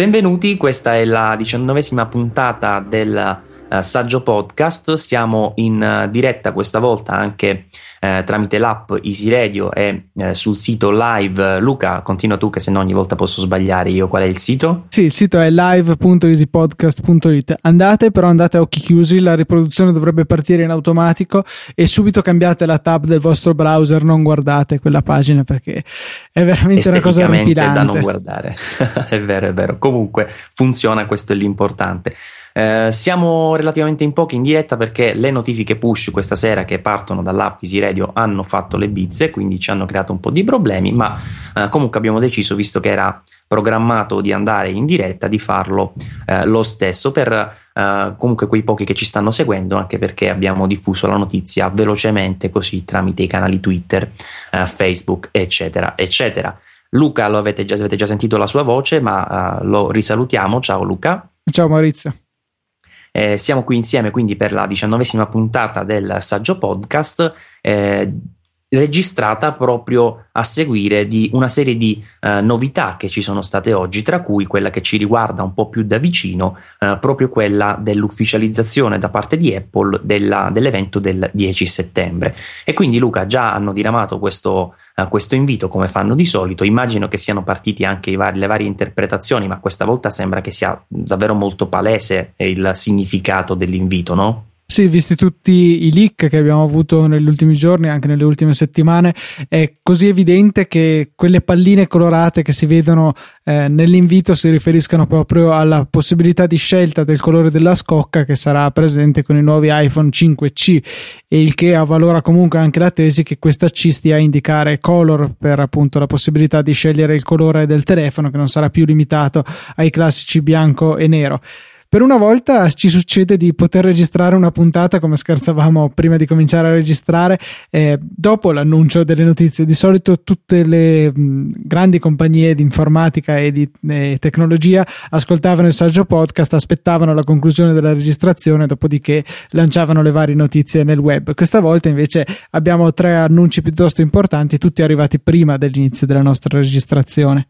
Benvenuti, questa è la diciannovesima puntata del Saggio Podcast. Siamo in uh, diretta questa volta anche uh, tramite l'app Easy Radio e sul sito live. Luca, continua tu che se no ogni volta posso sbagliare io. Qual è il sito? Sì, il sito è live.easypodcast.it. Andate, però andate a occhi chiusi, la riproduzione dovrebbe partire in automatico e subito cambiate la tab del vostro browser, non guardate quella pagina perché è veramente una cosa orripilante. da non guardare. è vero, è vero. Comunque funziona, questo è l'importante. Eh, siamo relativamente in pochi in diretta perché le notifiche push questa sera che partono dall'app Easy Radio hanno fatto le bizze, quindi ci hanno creato un po' di problemi, ma eh, comunque abbiamo deciso, visto che era programmato di andare in diretta, di farlo eh, lo stesso per eh, comunque quei pochi che ci stanno seguendo, anche perché abbiamo diffuso la notizia velocemente così tramite i canali Twitter, eh, Facebook, eccetera, eccetera. Luca, lo avete già, avete già sentito la sua voce, ma lo risalutiamo. Ciao Luca. Ciao Maurizio. Eh, siamo qui insieme quindi per la diciannovesima puntata del Saggio Podcast. Eh, registrata proprio a seguire di una serie di eh, novità che ci sono state oggi, tra cui quella che ci riguarda un po' più da vicino, eh, proprio quella dell'ufficializzazione da parte di Apple della, dell'evento del 10 settembre. E quindi Luca già hanno diramato questo, uh, questo invito come fanno di solito, immagino che siano partiti anche vari, le varie interpretazioni, ma questa volta sembra che sia davvero molto palese il significato dell'invito, no? Sì, visti tutti i leak che abbiamo avuto negli ultimi giorni, anche nelle ultime settimane, è così evidente che quelle palline colorate che si vedono eh, nell'invito si riferiscono proprio alla possibilità di scelta del colore della scocca che sarà presente con i nuovi iPhone 5C e il che avvalora comunque anche la tesi che questa C stia a indicare color per appunto la possibilità di scegliere il colore del telefono che non sarà più limitato ai classici bianco e nero. Per una volta ci succede di poter registrare una puntata come scherzavamo prima di cominciare a registrare eh, dopo l'annuncio delle notizie. Di solito tutte le mh, grandi compagnie di informatica e di eh, tecnologia ascoltavano il saggio podcast, aspettavano la conclusione della registrazione, dopodiché lanciavano le varie notizie nel web. Questa volta invece abbiamo tre annunci piuttosto importanti, tutti arrivati prima dell'inizio della nostra registrazione.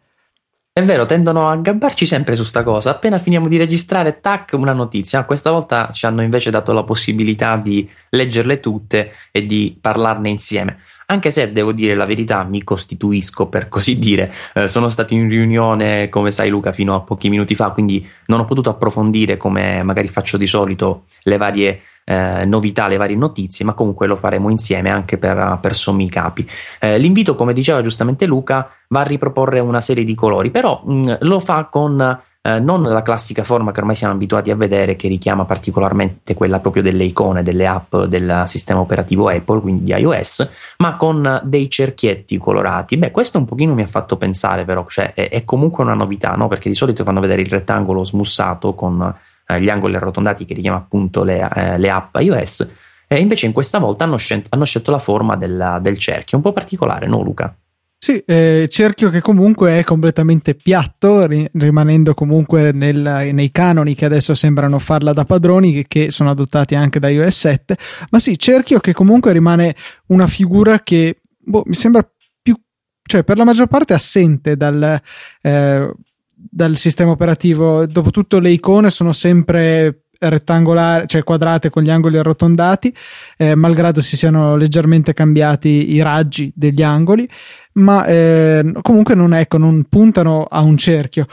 È vero, tendono a gabbarci sempre su sta cosa. Appena finiamo di registrare, tac, una notizia. Questa volta ci hanno invece dato la possibilità di leggerle tutte e di parlarne insieme. Anche se devo dire la verità, mi costituisco per così dire. Eh, sono stato in riunione, come sai, Luca, fino a pochi minuti fa, quindi non ho potuto approfondire come magari faccio di solito le varie eh, novità, le varie notizie, ma comunque lo faremo insieme anche per, per sommi capi. Eh, l'invito, come diceva giustamente Luca, va a riproporre una serie di colori, però mh, lo fa con eh, non la classica forma che ormai siamo abituati a vedere, che richiama particolarmente quella proprio delle icone, delle app del sistema operativo Apple, quindi di iOS, ma con dei cerchietti colorati. Beh, questo un pochino mi ha fatto pensare, però, cioè è, è comunque una novità, no? Perché di solito fanno vedere il rettangolo smussato con eh, gli angoli arrotondati che richiama appunto le, eh, le app iOS. E invece in questa volta hanno, scel- hanno scelto la forma della, del cerchio, un po' particolare, no Luca? Sì, eh, cerchio che comunque è completamente piatto, ri- rimanendo comunque nel, nei canoni che adesso sembrano farla da padroni, che, che, sono adottati anche da iOS 7. Ma sì, cerchio che comunque rimane una figura che boh, mi sembra più, cioè per la maggior parte assente dal, eh, dal sistema operativo. Dopotutto le icone sono sempre rettangolari, cioè quadrate con gli angoli arrotondati, eh, malgrado si siano leggermente cambiati i raggi degli angoli, ma eh, comunque non, ecco, non puntano a un cerchio.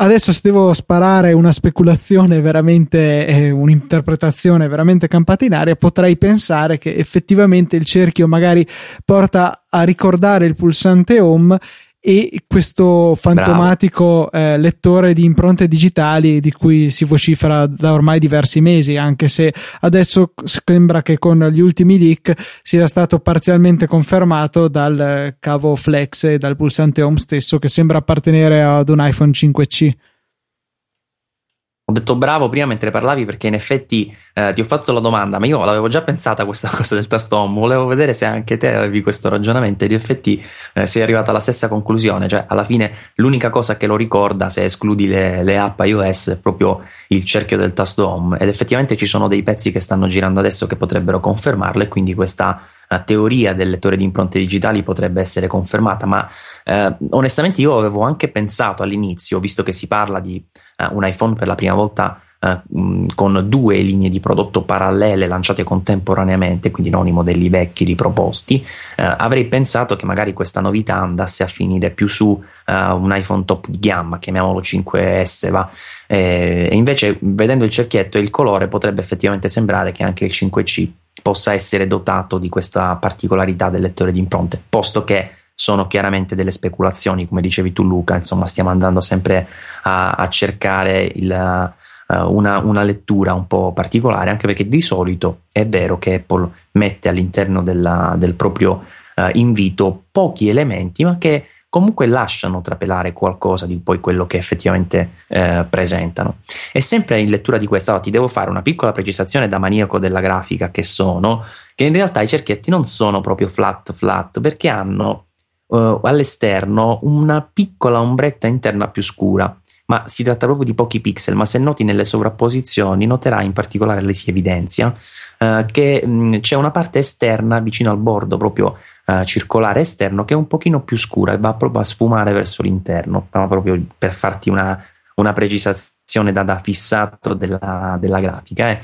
Adesso se devo sparare una speculazione veramente, eh, un'interpretazione veramente campata in aria, potrei pensare che effettivamente il cerchio magari porta a ricordare il pulsante home e questo fantomatico eh, lettore di impronte digitali di cui si vocifera da ormai diversi mesi, anche se adesso sembra che con gli ultimi leak sia stato parzialmente confermato dal cavo Flex e dal pulsante home stesso che sembra appartenere ad un iPhone 5C. Ho detto bravo prima mentre parlavi perché in effetti eh, ti ho fatto la domanda, ma io l'avevo già pensata questa cosa del tasto home, volevo vedere se anche te avevi questo ragionamento e in effetti eh, sei arrivata alla stessa conclusione, cioè alla fine l'unica cosa che lo ricorda se escludi le, le app iOS è proprio il cerchio del tasto home ed effettivamente ci sono dei pezzi che stanno girando adesso che potrebbero confermarlo e quindi questa uh, teoria del lettore di impronte digitali potrebbe essere confermata, ma uh, onestamente io avevo anche pensato all'inizio, visto che si parla di uh, un iPhone per la prima volta eh, con due linee di prodotto parallele lanciate contemporaneamente, quindi non i modelli vecchi riproposti, eh, avrei pensato che magari questa novità andasse a finire più su eh, un iPhone top di gamma, chiamiamolo 5S, va. e invece vedendo il cerchietto e il colore potrebbe effettivamente sembrare che anche il 5C possa essere dotato di questa particolarità del lettore di impronte, posto che sono chiaramente delle speculazioni, come dicevi tu Luca, insomma stiamo andando sempre a, a cercare il, uh, una, una, lettura un po' particolare, anche perché di solito è vero che Apple mette all'interno della, del proprio uh, invito pochi elementi, ma che comunque lasciano trapelare qualcosa di poi quello che effettivamente eh, presentano. E sempre in lettura di questa, oh, ti devo fare una piccola precisazione da maniaco della grafica che sono, che in realtà i cerchietti non sono proprio flat flat, perché hanno uh, all'esterno una piccola ombretta interna più scura ma si tratta proprio di pochi pixel, ma se noti nelle sovrapposizioni noterai in particolare, le si evidenzia, eh, che mh, mm, c'è una parte esterna vicino al bordo proprio eh, circolare esterno che è un pochino più scura e va proprio a sfumare verso l'interno, proprio per farti una, una precisazione da, da fissato della, della grafica. Eh.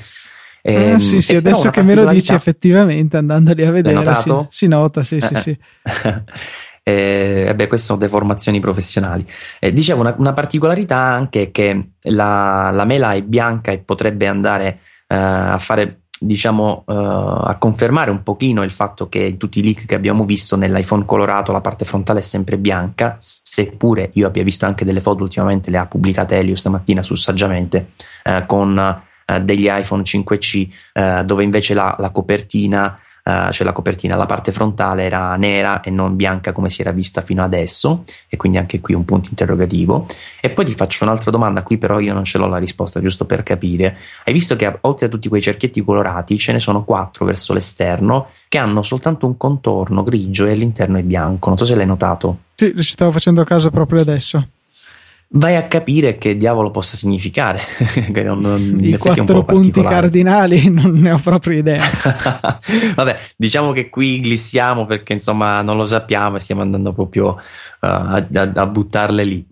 E, ah, sì, sì, adesso che me lo dici effettivamente andandoli a vedere si, si, nota, sì, sì, sì. Eh, beh, queste sono deformazioni professionali. Eh, dicevo, una, una, particolarità anche è che la, la, mela è bianca e potrebbe andare eh, a fare, diciamo, eh, a confermare un pochino il fatto che in tutti i leak che abbiamo visto nell'iPhone colorato la parte frontale è sempre bianca, seppure io abbia visto anche delle foto ultimamente, le ha pubblicate Elio stamattina su Saggiamente, eh, con eh, degli iPhone 5C, dove invece la, la copertina uh, cioè la copertina, la parte frontale era nera e non bianca come si era vista fino adesso e quindi anche qui un punto interrogativo. E poi ti faccio un'altra domanda, qui però io non ce l'ho la risposta giusto per capire. Hai visto che oltre a tutti quei cerchietti colorati ce ne sono quattro verso l'esterno che hanno soltanto un contorno grigio e l'interno è bianco, non so se l'hai notato. Sì, ci stavo facendo caso proprio adesso vai a capire che diavolo possa significare. non, non, I quattro punti cardinali non ne ho proprio idea. Vabbè, diciamo che qui glissiamo perché insomma non lo sappiamo e stiamo andando proprio uh, a, a, buttarle lì.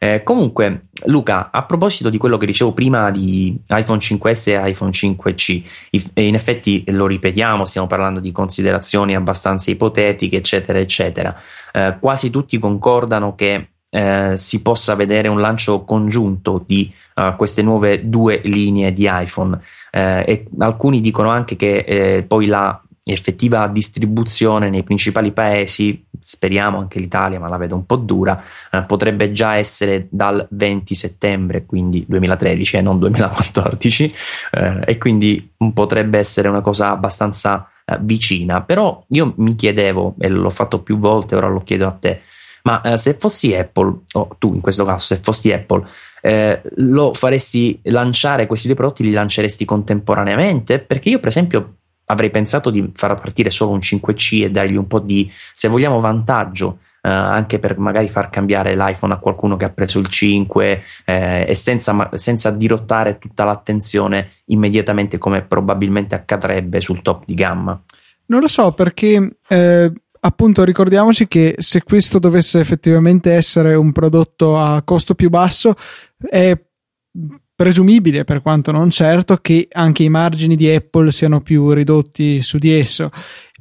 Eh, comunque, Luca, a proposito di quello che dicevo prima di iPhone 5S e iPhone 5C, in effetti lo ripetiamo, stiamo parlando di considerazioni abbastanza ipotetiche, eccetera, eccetera. Eh, quasi tutti concordano che eh, si possa vedere un lancio congiunto di uh, queste nuove due linee di iPhone eh, e alcuni dicono anche che eh, poi la effettiva distribuzione nei principali paesi, speriamo anche l'Italia, ma la vedo un po' dura, eh, potrebbe già essere dal 20 settembre, quindi 2013 e non 2014, eh, e quindi potrebbe essere una cosa abbastanza vicina. Però io mi chiedevo, e l'ho fatto più volte, ora lo chiedo a te, ma eh, se fossi Apple, o tu in questo caso, se fossi Apple, eh, lo faresti lanciare questi due prodotti, li lanceresti contemporaneamente? Perché io, per esempio, avrei pensato di far partire solo un 5C e dargli un po' di, se vogliamo, vantaggio. Eh, anche per magari far cambiare l'iPhone a qualcuno che ha preso il 5 eh, e senza, senza dirottare tutta l'attenzione immediatamente come probabilmente accadrebbe sul top di gamma. Non lo so perché eh, appunto ricordiamoci che se questo dovesse effettivamente essere un prodotto a costo più basso è presumibile, per quanto non certo, che anche i margini di Apple siano più ridotti su di esso.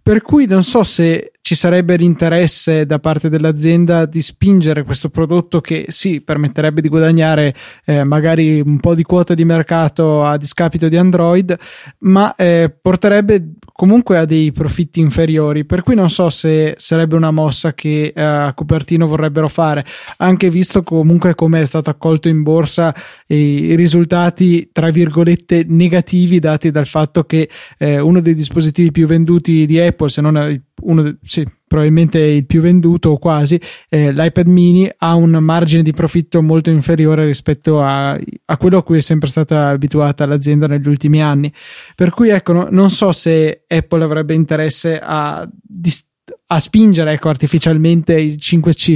Per cui non so se ci sarebbe l'interesse da parte dell'azienda di spingere questo prodotto che sì, permetterebbe di guadagnare eh, magari un po' di quota di mercato a discapito di Android, ma eh, porterebbe comunque a dei profitti inferiori. Per cui non so se sarebbe una mossa che eh, a Cupertino vorrebbero fare, anche visto comunque come è stato accolto in borsa i risultati tra virgolette negativi dati dal fatto che eh, uno dei dispositivi più venduti di Apple, se non uno, sì, probabilmente il più venduto o quasi, eh, l'iPad mini ha un margine di profitto molto inferiore rispetto a, a, quello a cui è sempre stata abituata l'azienda negli ultimi anni. Per cui ecco, no, non so se Apple avrebbe interesse a, a spingere ecco, artificialmente il 5C.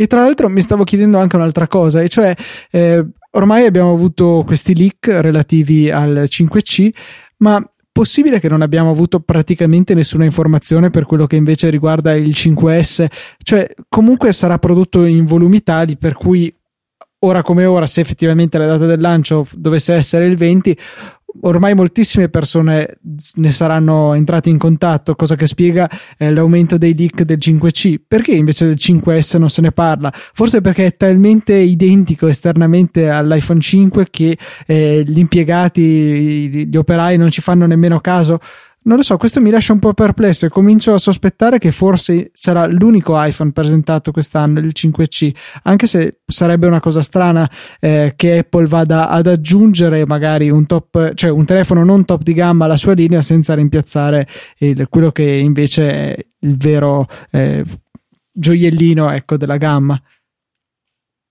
E tra l'altro mi stavo chiedendo anche un'altra cosa, e cioè eh, ormai abbiamo avuto questi leak relativi al 5C, ma possibile che non abbiamo avuto praticamente nessuna informazione per quello che invece riguarda il 5S? Cioè, comunque sarà prodotto in volumi tali per cui ora come ora, se effettivamente la data del lancio dovesse essere il 20, ormai moltissime persone ne saranno entrate in contatto, cosa che spiega eh, l'aumento dei leak del 5C. Perché invece del 5S non se ne parla? Forse perché è talmente identico esternamente all'iPhone 5 che eh, gli impiegati, gli operai non ci fanno nemmeno caso non lo so, questo mi lascia un po' perplesso e comincio a sospettare che forse sarà l'unico iPhone presentato quest'anno, il 5C, anche se sarebbe una cosa strana eh, che Apple vada ad aggiungere magari un top, cioè un telefono non top di gamma alla sua linea senza rimpiazzare il, quello che invece è il vero eh, gioiellino ecco, della gamma.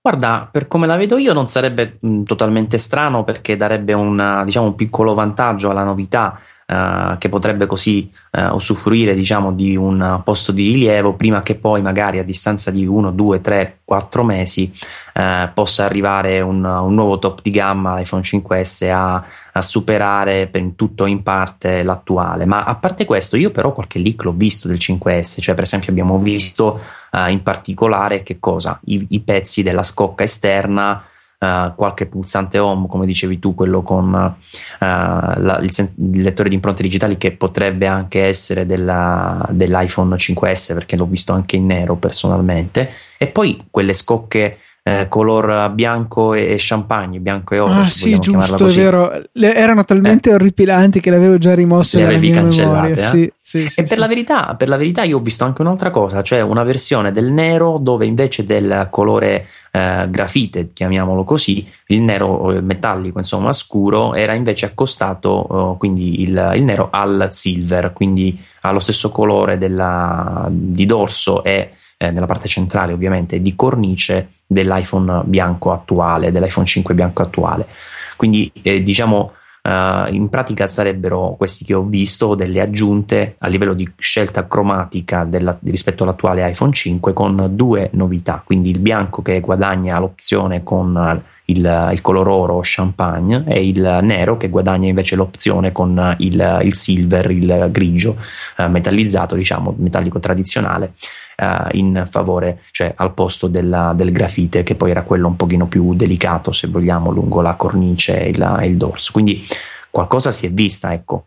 Guarda, per come la vedo io non sarebbe mh, totalmente strano perché darebbe una, diciamo, un piccolo vantaggio alla novità eh, che potrebbe così uh, usufruire diciamo di un posto di rilievo prima che poi magari a distanza di 1, 2, 3, 4 mesi uh, possa arrivare un, un, nuovo top di gamma iPhone 5S a, a superare per tutto o in parte l'attuale. Ma a parte questo io però qualche leak l'ho visto del 5S cioè per esempio abbiamo visto in particolare che cosa? I, i pezzi della scocca esterna uh, qualche pulsante home, come dicevi tu, quello con uh, la, il, sen- il, lettore di impronte digitali che potrebbe anche essere della, dell'iPhone 5S perché l'ho visto anche in nero personalmente. E poi quelle scocche eh, color bianco e champagne, bianco e oro. Ah, sì, giusto, è vero. Le, erano talmente eh. orripilanti che le avevo già rimosse dalla mia memoria. Eh? Sì, sì, sì, e per la, verità, per, la verità, io ho visto anche un'altra cosa, cioè una versione del nero dove invece del colore eh, grafite, chiamiamolo così, il nero eh, metallico, insomma, scuro, era invece accostato quindi il, il, nero al silver, quindi ha lo stesso colore della, di dorso e eh, nella parte centrale ovviamente di cornice dell'iPhone bianco attuale, dell'iPhone 5 bianco attuale. Quindi eh, diciamo Uh, in pratica sarebbero questi che ho visto delle aggiunte a livello di scelta cromatica della, rispetto all'attuale iPhone 5 con due novità, quindi il bianco che guadagna l'opzione con il, il color oro champagne e il nero che guadagna invece l'opzione con il, il silver, il grigio uh, metallizzato, diciamo metallico tradizionale uh, in favore, cioè al posto della, del grafite, che poi era quello un pochino più delicato, se vogliamo, lungo la cornice e, la, e il dorso. Quindi qualcosa si è vista, ecco.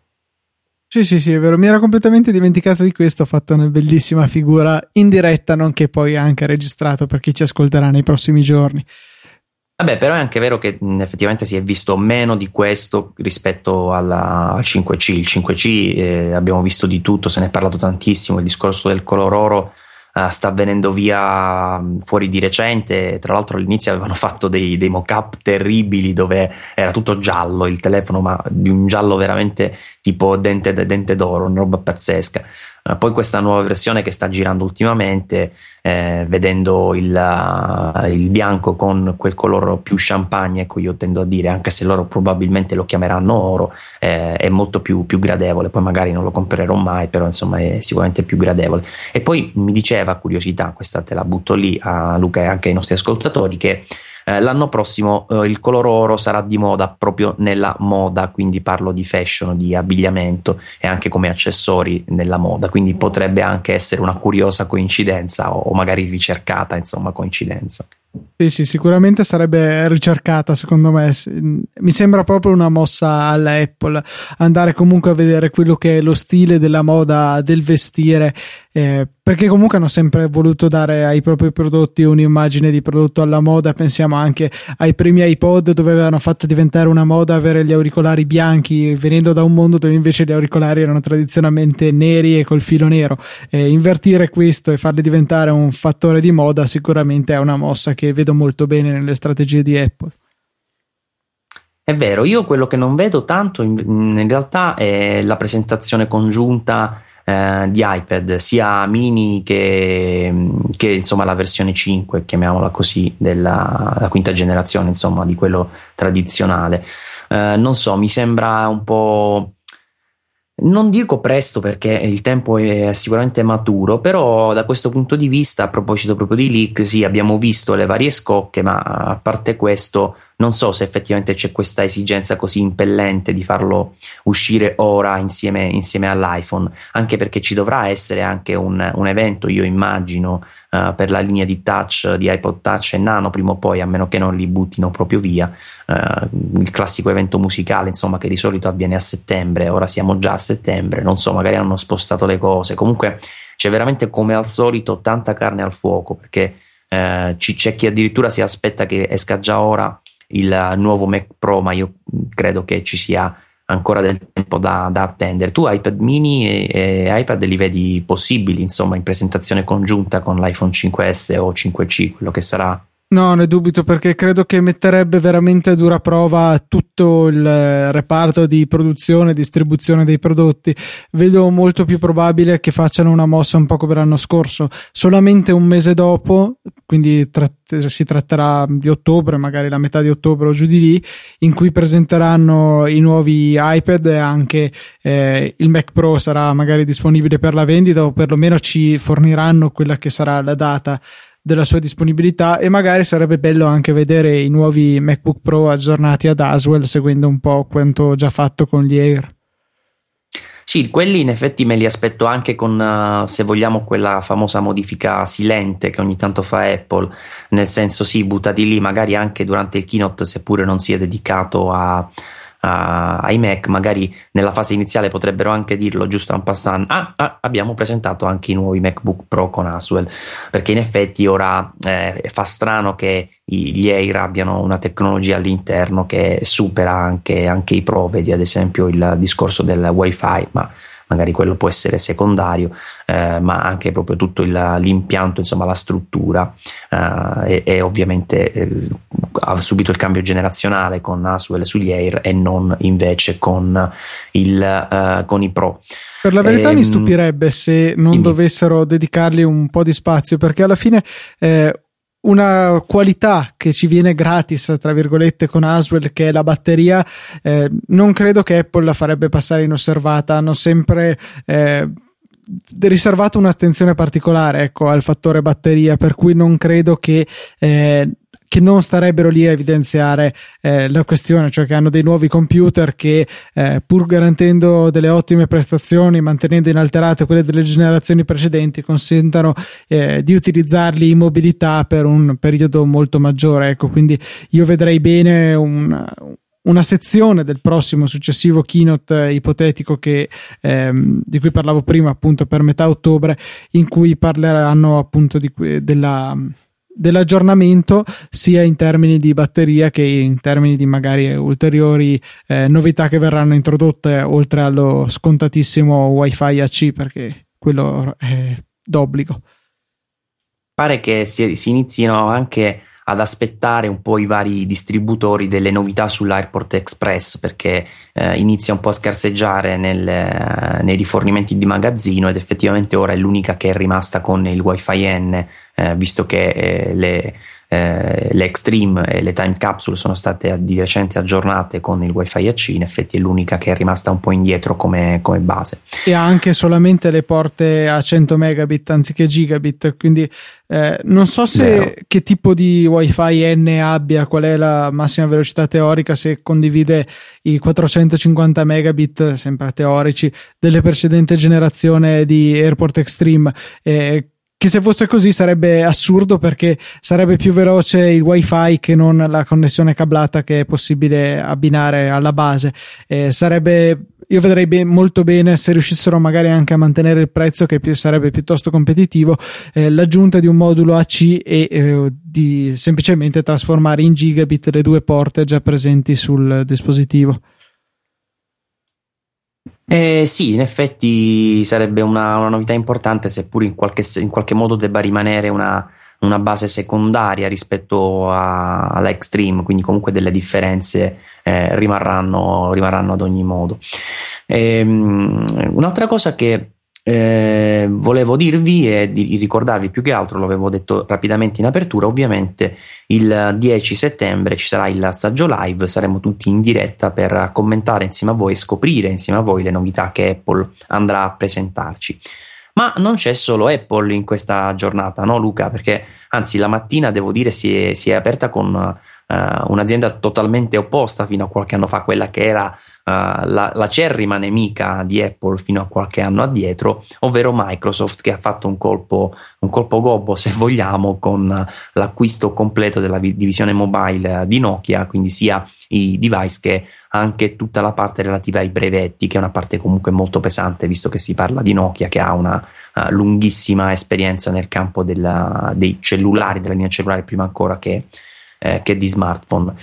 Sì, sì, sì, è vero. Mi era completamente dimenticato di questo. Ho fatto una bellissima figura in diretta, nonché poi anche registrato per chi ci ascolterà nei prossimi giorni. Vabbè, però è anche vero che effettivamente si è visto meno di questo rispetto alla, al 5C. Il 5C eh, abbiamo visto di tutto, se ne è parlato tantissimo. Il discorso del color oro uh, sta venendo via mm, fuori di recente. Tra l'altro all'inizio avevano fatto dei, dei mock-up terribili dove era tutto giallo il telefono, ma di un giallo veramente tipo dente, dente d'oro, una roba pazzesca. Uh, poi questa nuova versione che sta girando ultimamente, eh, vedendo il, uh, il, bianco con quel colore più champagne, ecco io tendo a dire, anche se loro probabilmente lo chiameranno oro, eh, è molto più, più, gradevole. Poi magari non lo comprerò mai, però insomma è sicuramente più gradevole. E poi mi diceva, curiosità, questa te la butto lì a Luca e anche ai nostri ascoltatori, che eh, l'anno prossimo eh, il color oro sarà di moda proprio nella moda, quindi parlo di fashion, di abbigliamento e anche come accessori nella moda, quindi potrebbe anche essere una curiosa coincidenza o, o magari ricercata, insomma, coincidenza. Sì, sì, sicuramente sarebbe ricercata, secondo me. Mi sembra proprio una mossa alla Apple andare comunque a vedere quello che è lo stile della moda del vestire eh, perché comunque hanno sempre voluto dare ai propri prodotti un'immagine di prodotto alla moda. Pensiamo anche ai primi iPod dove avevano fatto diventare una moda avere gli auricolari bianchi, venendo da un mondo dove invece gli auricolari erano tradizionalmente neri e col filo nero. Eh, invertire questo e farli diventare un fattore di moda sicuramente è una mossa che vedo molto bene nelle strategie di Apple. È vero, io quello che non vedo tanto in, in realtà è la presentazione congiunta eh, di iPad, sia mini che, che, insomma la versione 5, chiamiamola così, della quinta generazione, insomma, di quello tradizionale. Eh, non so, mi sembra un po'. Non dico presto perché il tempo è sicuramente maturo, però da questo punto di vista, a proposito proprio di leak, sì, abbiamo visto le varie scocche, ma a parte questo non so se effettivamente c'è questa esigenza così impellente di farlo uscire ora insieme, insieme all'iPhone, anche perché ci dovrà essere anche un, un evento, io immagino, uh, per la linea di touch di iPod Touch e Nano prima o poi, a meno che non li buttino proprio via. Uh, il classico evento musicale, insomma, che di solito avviene a settembre, ora siamo già a settembre, non so, magari hanno spostato le cose. Comunque c'è veramente come al solito tanta carne al fuoco perché uh, ci, c'è chi addirittura si aspetta che esca già ora il nuovo Mac Pro, ma io credo che ci sia ancora del tempo da, da attendere. Tu iPad mini e, e, iPad li vedi possibili, insomma, in presentazione congiunta con l'iPhone 5S o 5C, quello che sarà No, ne dubito perché credo che metterebbe veramente a dura prova tutto il eh, reparto di produzione e distribuzione dei prodotti. Vedo molto più probabile che facciano una mossa un po' come l'anno scorso, solamente un mese dopo, quindi tratt- si tratterà di ottobre, magari la metà di ottobre o giù di lì, in cui presenteranno i nuovi iPad e anche eh, il Mac Pro sarà magari disponibile per la vendita o perlomeno ci forniranno quella che sarà la data della sua disponibilità e magari sarebbe bello anche vedere i nuovi MacBook Pro aggiornati ad Aswell seguendo un po' quanto già fatto con gli Air. Sì, quelli in effetti me li aspetto anche con, uh, se vogliamo, quella famosa modifica silente che ogni tanto fa Apple, nel senso sì, buttati lì magari anche durante il keynote, seppure non sia dedicato a, a, ai Mac, magari nella fase iniziale potrebbero anche dirlo giusto en passant, ah, ah, abbiamo presentato anche i nuovi MacBook Pro con Aswell, perché in effetti ora eh, fa strano che gli Air abbiano una tecnologia all'interno che supera anche, anche i Pro, vedi ad esempio il discorso del Wi-Fi, ma magari quello può essere secondario, eh, ma anche proprio tutto il, l'impianto, insomma la struttura eh, e, e, ovviamente eh, ha subito il cambio generazionale con Aswell sugli Air e non invece con, il, eh, con i Pro. Per la verità ehm, mi stupirebbe se non dovessero dedicargli un po' di spazio perché alla fine eh, una qualità che ci viene gratis, tra virgolette, con Aswell, che è la batteria, eh, non credo che Apple la farebbe passare inosservata. Hanno sempre eh, riservato un'attenzione particolare ecco, al fattore batteria, per cui non credo che eh, che non starebbero lì a evidenziare eh, la questione, cioè che hanno dei nuovi computer che eh, pur garantendo delle ottime prestazioni, mantenendo inalterate quelle delle generazioni precedenti, consentano eh, di utilizzarli in mobilità per un periodo molto maggiore. Ecco, quindi io vedrei bene una, una sezione del prossimo successivo keynote eh, ipotetico che, ehm, di cui parlavo prima appunto per metà ottobre in cui parleranno appunto di, della dell'aggiornamento sia in termini di batteria che in termini di magari ulteriori eh, novità che verranno introdotte oltre allo scontatissimo wifi AC perché quello è d'obbligo. Pare che si, si inizino anche ad aspettare un po' i vari distributori delle novità sull'Airport Express perché eh, inizia un po' a scarseggiare nel, eh, nei rifornimenti di magazzino ed effettivamente ora è l'unica che è rimasta con il Wi-Fi N eh, visto che eh, le, eh, le Extreme e le Time Capsule sono state di recente aggiornate con il Wi-Fi AC, in effetti è l'unica che è rimasta un po' indietro come, come base. E ha anche solamente le porte a 100 megabit anziché gigabit, quindi eh, non so se Vero. che tipo di Wi-Fi N abbia, qual è la massima velocità teorica, se condivide i 450 megabit, sempre teorici, delle precedenti generazioni di AirPort Extreme. Eh, che se fosse così sarebbe assurdo perché sarebbe più veloce il wifi che non la connessione cablata che è possibile abbinare alla base. Eh, sarebbe io vedrei be- molto bene se riuscissero magari anche a mantenere il prezzo che più, sarebbe piuttosto competitivo eh, l'aggiunta di un modulo AC e eh, di semplicemente trasformare in gigabit le due porte già presenti sul dispositivo eh, sì, in effetti sarebbe una, una novità importante, seppur in qualche, in qualche modo debba rimanere una, una base secondaria rispetto a, alla Extreme, quindi comunque delle differenze eh, rimarranno, rimarranno, ad ogni modo. Ehm, un'altra cosa che eh, volevo dirvi e di ricordarvi più che altro, l'avevo detto rapidamente in apertura, ovviamente il 10 settembre ci sarà il saggio live, saremo tutti in diretta per commentare insieme a voi e scoprire insieme a voi le novità che Apple andrà a presentarci. Ma non c'è solo Apple in questa giornata, no Luca? Perché anzi la mattina devo dire si è, si è aperta con uh, un'azienda totalmente opposta fino a qualche anno fa, quella che era Uh, la, la cerrima nemica di Apple fino a qualche anno addietro, ovvero Microsoft che ha fatto un colpo, un colpo gobbo, se vogliamo, con l'acquisto completo della divisione mobile di Nokia, quindi sia i device che anche tutta la parte relativa ai brevetti, che è una parte comunque molto pesante, visto che si parla di Nokia che ha una uh, lunghissima esperienza nel campo della, dei cellulari, della linea cellulare, prima ancora che, eh, che di smartphone.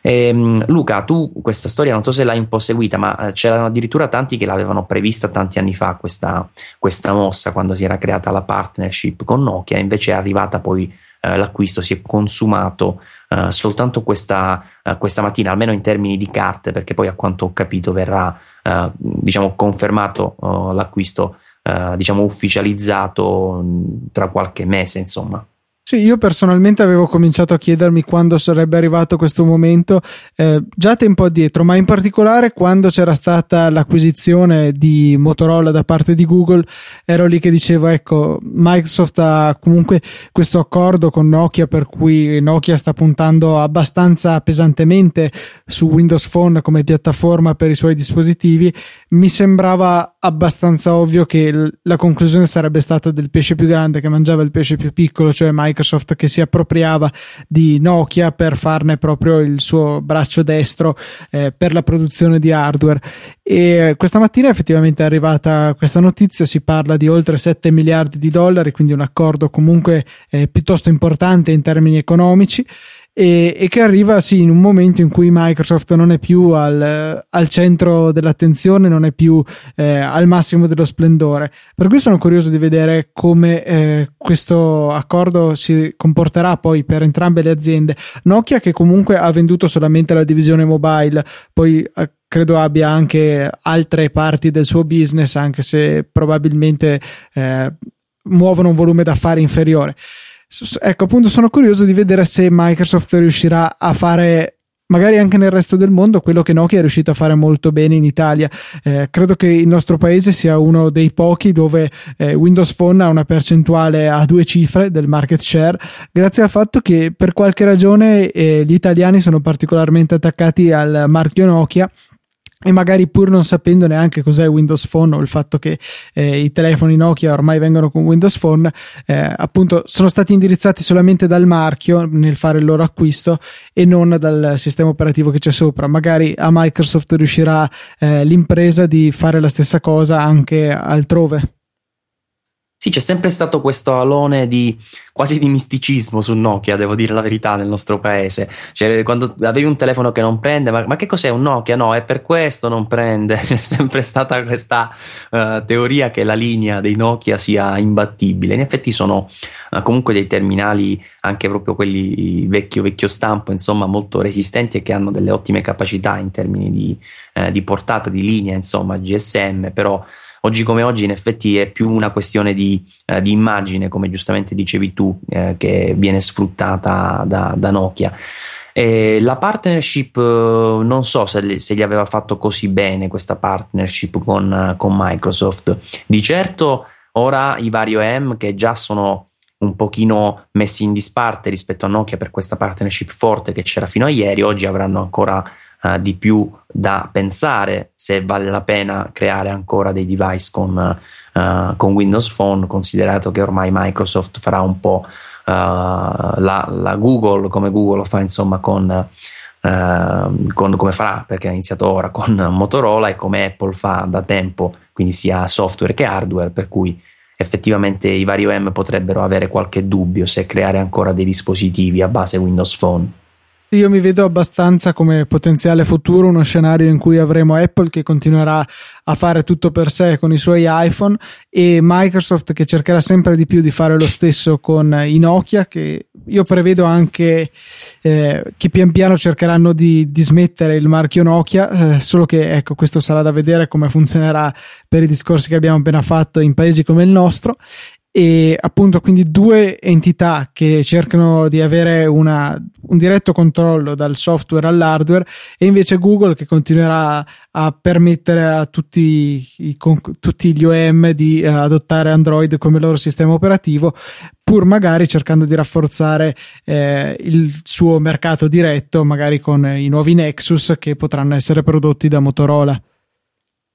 E, ehm, Luca, tu questa storia non so se l'hai un po' seguita, ma eh, c'erano addirittura tanti che l'avevano prevista tanti anni fa questa, questa mossa quando si era creata la partnership con Nokia, invece è arrivata poi eh, l'acquisto, si è consumato eh, soltanto questa, eh, questa, mattina, almeno in termini di carte, perché poi a quanto ho capito verrà eh, diciamo confermato oh, l'acquisto, eh, diciamo ufficializzato mm, tra qualche mese, insomma. Sì, io personalmente avevo cominciato a chiedermi quando sarebbe arrivato questo momento eh, già tempo addietro, ma in particolare quando c'era stata l'acquisizione di Motorola da parte di Google, ero lì che dicevo, ecco, Microsoft ha comunque questo accordo con Nokia per cui Nokia sta puntando abbastanza pesantemente su Windows Phone come piattaforma per i suoi dispositivi, mi sembrava abbastanza ovvio che la conclusione sarebbe stata del pesce più grande che mangiava il pesce più piccolo, cioè Microsoft Microsoft che si appropriava di Nokia per farne proprio il suo braccio destro eh, per la produzione di hardware. E questa mattina effettivamente è arrivata questa notizia, si parla di oltre 7 miliardi di dollari, quindi un accordo comunque eh, piuttosto importante in termini economici e, e, che arriva sì in un momento in cui Microsoft non è più al, al centro dell'attenzione, non è più eh, al massimo dello splendore. Per cui sono curioso di vedere come eh, questo accordo si comporterà poi per entrambe le aziende. Nokia che comunque ha venduto solamente la divisione mobile, poi eh, credo abbia anche altre parti del suo business, anche se probabilmente eh, muovono un volume d'affari inferiore. Ecco, appunto, sono curioso di vedere se Microsoft riuscirà a fare magari anche nel resto del mondo quello che Nokia è riuscito a fare molto bene in Italia. Eh, credo che il nostro paese sia uno dei pochi dove eh, Windows Phone ha una percentuale a due cifre del market share, grazie al fatto che per qualche ragione eh, gli italiani sono particolarmente attaccati al marchio Nokia e magari pur non sapendo neanche cos'è Windows Phone o il fatto che eh, i telefoni Nokia ormai vengono con Windows Phone, eh, appunto sono stati indirizzati solamente dal marchio nel fare il loro acquisto e non dal sistema operativo che c'è sopra. Magari a Microsoft riuscirà eh, l'impresa di fare la stessa cosa anche altrove. Sì, c'è sempre stato questo alone di quasi di misticismo su Nokia, devo dire la verità, nel nostro paese. Cioè, quando avevi un telefono che non prende, ma, ma che cos'è un Nokia? No, è per questo non prende. C'è sempre stata questa uh, teoria che la linea dei Nokia sia imbattibile. In effetti sono uh, comunque dei terminali, anche proprio quelli vecchio, vecchio stampo, insomma, molto resistenti e che hanno delle ottime capacità in termini di, uh, di portata di linea, insomma, GSM, però oggi come oggi in effetti è più una questione di, eh, di immagine, come giustamente dicevi tu, eh, che viene sfruttata da, da Nokia. E la partnership, eh, non so se, se, gli aveva fatto così bene questa partnership con, con Microsoft. Di certo ora i Vario M che già sono un pochino messi in disparte rispetto a Nokia per questa partnership forte che c'era fino a ieri, oggi avranno ancora uh, di più da pensare se vale la pena creare ancora dei device con, uh, con Windows Phone, considerato che ormai Microsoft farà un po' uh, la, la, Google come Google fa insomma con, con, come farà perché ha iniziato ora con Motorola e come Apple fa da tempo, quindi sia software che hardware, per cui effettivamente i vari OM potrebbero avere qualche dubbio se creare ancora dei dispositivi a base Windows Phone. Io mi vedo abbastanza come potenziale futuro uno scenario in cui avremo Apple che continuerà a fare tutto per sé con i suoi iPhone e Microsoft che cercherà sempre di più di fare lo stesso con i Nokia che io prevedo anche eh, che pian piano cercheranno di, di smettere il marchio Nokia, eh, solo che ecco questo sarà da vedere come funzionerà per i discorsi che abbiamo appena fatto in paesi come il nostro e appunto quindi due entità che cercano di avere una, un diretto controllo dal software all'hardware e invece Google che continuerà a permettere a tutti, i, tutti gli OEM di uh, adottare Android come loro sistema operativo pur magari cercando di rafforzare eh, il suo mercato diretto magari con i nuovi Nexus che potranno essere prodotti da Motorola.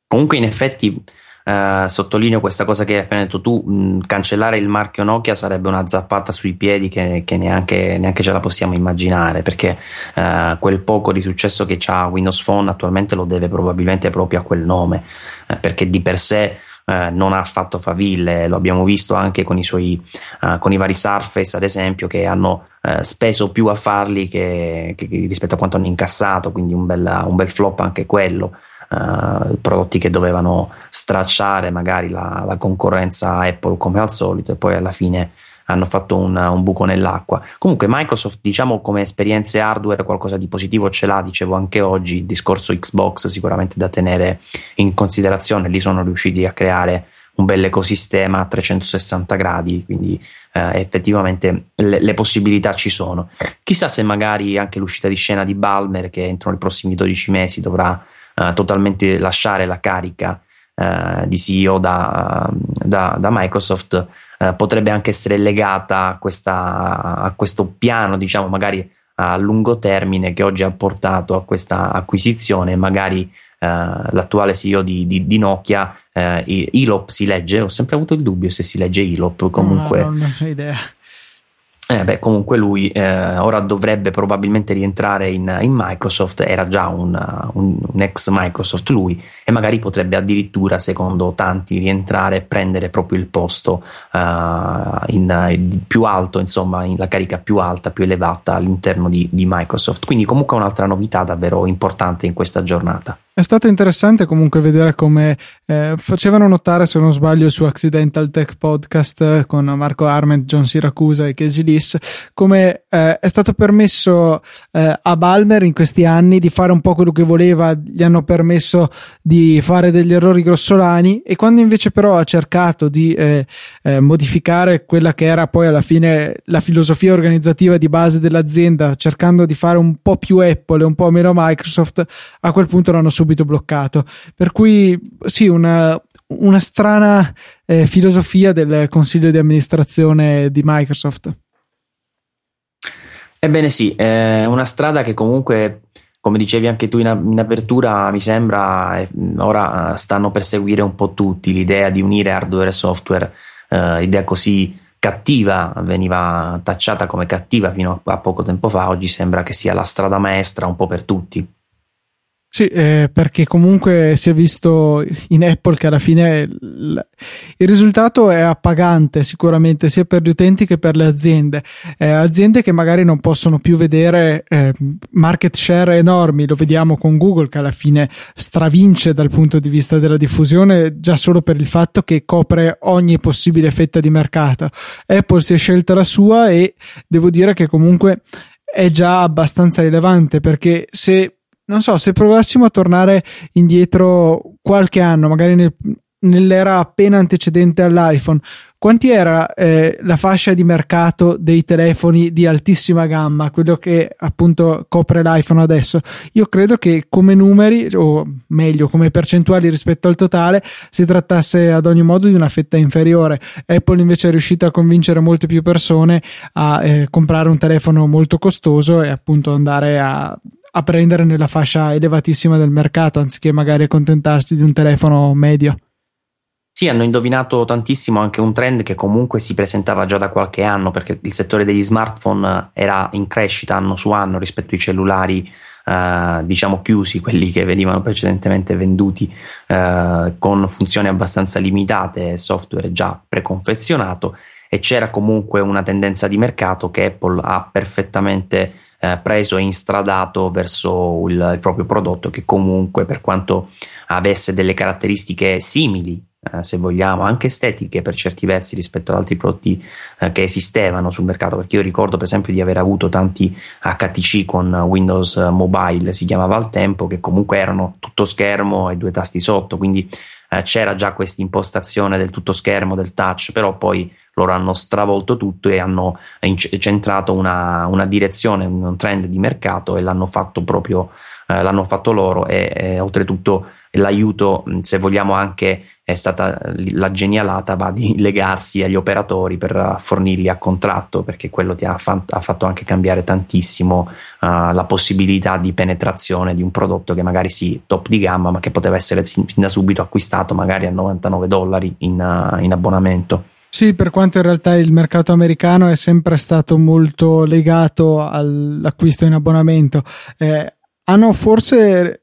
Comunque in effetti Uh, sottolineo questa cosa che hai appena detto tu, mh, cancellare il marchio Nokia sarebbe una zappata sui piedi che, che neanche, neanche, ce la possiamo immaginare perché uh, quel poco di successo che ha Windows Phone attualmente lo deve probabilmente proprio a quel nome uh, perché di per sé non ha fatto faville, lo abbiamo visto anche con i suoi con i vari Surface ad esempio che hanno speso più a farli che, che, rispetto a quanto hanno incassato quindi un bel, un bel flop anche quello Uh, prodotti che dovevano stracciare magari la, la, concorrenza Apple come al solito e poi alla fine hanno fatto un, un, buco nell'acqua. Comunque Microsoft diciamo come esperienze hardware qualcosa di positivo ce l'ha, dicevo anche oggi, il discorso Xbox sicuramente da tenere in considerazione, lì sono riusciti a creare un bel ecosistema a 360 gradi, quindi eh, effettivamente le, le, possibilità ci sono. Chissà se magari anche l'uscita di scena di Balmer, che entro nei prossimi 12 mesi dovrà uh, totalmente lasciare la carica uh, di CEO da, da, da Microsoft, uh, potrebbe anche essere legata a, questa, a questo piano, diciamo, magari a lungo termine che oggi ha portato a questa acquisizione, magari l'attuale CEO di, di, di Nokia, Ilop si legge, ho sempre avuto il dubbio se si legge Ilop, comunque... No, non ho idea eh beh, comunque lui eh, ora dovrebbe probabilmente rientrare in, in Microsoft, era già un, un, un, ex Microsoft lui e magari potrebbe addirittura, secondo tanti, rientrare e prendere proprio il posto uh, in, più alto, insomma, in la carica più alta, più elevata all'interno di, di Microsoft. Quindi comunque un'altra novità davvero importante in questa giornata. È stato interessante comunque vedere come eh, facevano notare, se non sbaglio, su Accidental Tech Podcast eh, con Marco Arment, John Siracusa e Casey Liss, come eh, è stato permesso eh, a Balmer in questi anni di fare un po' quello che voleva, gli hanno permesso di fare degli errori grossolani e quando invece però ha cercato di eh, eh, modificare quella che era poi alla fine la filosofia organizzativa di base dell'azienda, cercando di fare un po' più Apple e un po' meno Microsoft, a quel punto l'hanno subito subito bloccato. Per cui sì, una, una strana eh, filosofia del consiglio di amministrazione di Microsoft. Ebbene sì, è una strada che comunque, come dicevi anche tu in, in apertura, mi sembra eh, ora stanno per seguire un po' tutti l'idea di unire hardware e software, eh, idea così cattiva, veniva tacciata come cattiva fino a poco tempo fa, oggi sembra che sia la strada maestra un po' per tutti. Sì, eh, perché comunque si è visto in Apple che alla fine il, il, risultato è appagante sicuramente sia per gli utenti che per le aziende. Eh, aziende che magari non possono più vedere eh, market share enormi, lo vediamo con Google che alla fine stravince dal punto di vista della diffusione già solo per il fatto che copre ogni possibile fetta di mercato. Apple si è scelta la sua e devo dire che comunque è già abbastanza rilevante perché se non so, se provassimo a tornare indietro qualche anno, magari nel, nell'era appena antecedente all'iPhone, quanti era eh, la fascia di mercato dei telefoni di altissima gamma, quello che appunto copre l'iPhone adesso? Io credo che come numeri, o meglio come percentuali rispetto al totale, si trattasse ad ogni modo di una fetta inferiore. Apple invece è riuscita a convincere molte più persone a eh, comprare un telefono molto costoso e appunto andare a a prendere nella fascia elevatissima del mercato anziché magari accontentarsi di un telefono medio. Sì, hanno indovinato tantissimo anche un trend che comunque si presentava già da qualche anno perché il settore degli smartphone era in crescita anno su anno rispetto ai cellulari eh, diciamo chiusi, quelli che venivano precedentemente venduti eh, con funzioni abbastanza limitate, software già preconfezionato e c'era comunque una tendenza di mercato che Apple ha perfettamente eh, preso e instradato verso il, il, proprio prodotto che comunque per quanto avesse delle caratteristiche simili eh, se vogliamo anche estetiche per certi versi rispetto ad altri prodotti eh, che esistevano sul mercato. Perché io ricordo per esempio di aver avuto tanti HTC con Windows Mobile si chiamava al tempo che comunque erano tutto schermo e due tasti sotto quindi eh, c'era già questa impostazione del tutto schermo, del touch, però poi loro hanno stravolto tutto e hanno centrato una, una direzione, un trend di mercato e l'hanno fatto proprio eh, l'hanno fatto loro e, e oltretutto l'aiuto, se vogliamo anche è stata la genialata va di legarsi agli operatori per fornirli a contratto perché quello ti ha, fa- ha fatto anche cambiare tantissimo uh, la possibilità di penetrazione di un prodotto che magari sì top di gamma ma che poteva essere fin da subito acquistato magari a 99 dollari in, uh, in abbonamento sì, per quanto in realtà il mercato americano è sempre stato molto legato all'acquisto in abbonamento. Eh, hanno forse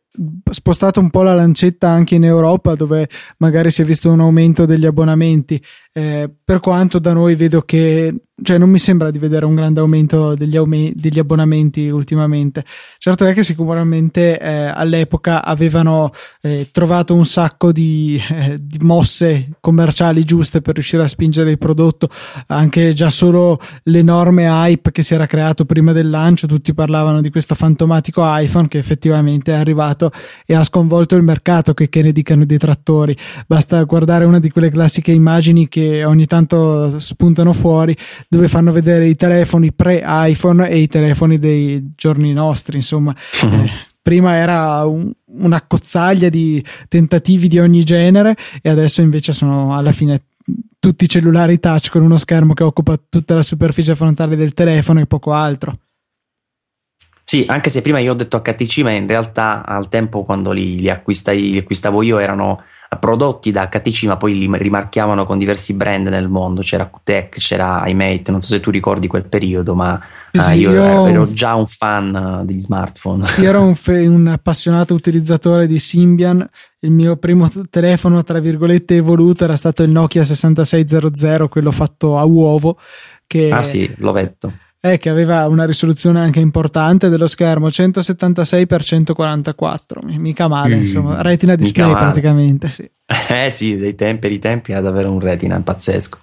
spostato un po' la lancetta anche in Europa dove magari si è visto un aumento degli abbonamenti. Eh, per quanto da noi vedo che cioè non mi sembra di vedere un grande aumento degli, aume- degli abbonamenti ultimamente. Certo è che sicuramente eh, all'epoca avevano eh, trovato un sacco di, eh, di, mosse commerciali giuste per riuscire a spingere il prodotto, anche già solo l'enorme hype che si era creato prima del lancio, tutti parlavano di questo fantomatico iPhone che effettivamente è arrivato e ha sconvolto il mercato, che, che ne dicano i detrattori. Basta guardare una di quelle classiche immagini che ogni tanto spuntano fuori dove fanno vedere i telefoni pre-iPhone e i telefoni dei giorni nostri, insomma. Mm-hmm. Eh, prima era un, una cozzaglia di tentativi di ogni genere e adesso invece sono alla fine tutti cellulari touch con uno schermo che occupa tutta la superficie frontale del telefono e poco altro. Sì, anche se prima io ho detto HTC, ma in realtà al tempo quando li, li, acquistai, li acquistavo io erano prodotti da HTC ma poi li rimarchiavano con diversi brand nel mondo. C'era QTech, c'era iMate non so se tu ricordi quel periodo ma sì, sì, uh, io, io, ero già un fan uh, degli smartphone. Io ero un, fe- un, appassionato utilizzatore di Symbian. Il mio primo telefono tra virgolette evoluto era stato il Nokia 6600 quello fatto a uovo che ah sì, l'ovetto è che aveva una risoluzione anche importante dello schermo 176x144 mica male mm, insomma retina display praticamente sì. eh sì dei tempi i tempi ha davvero un retina pazzesco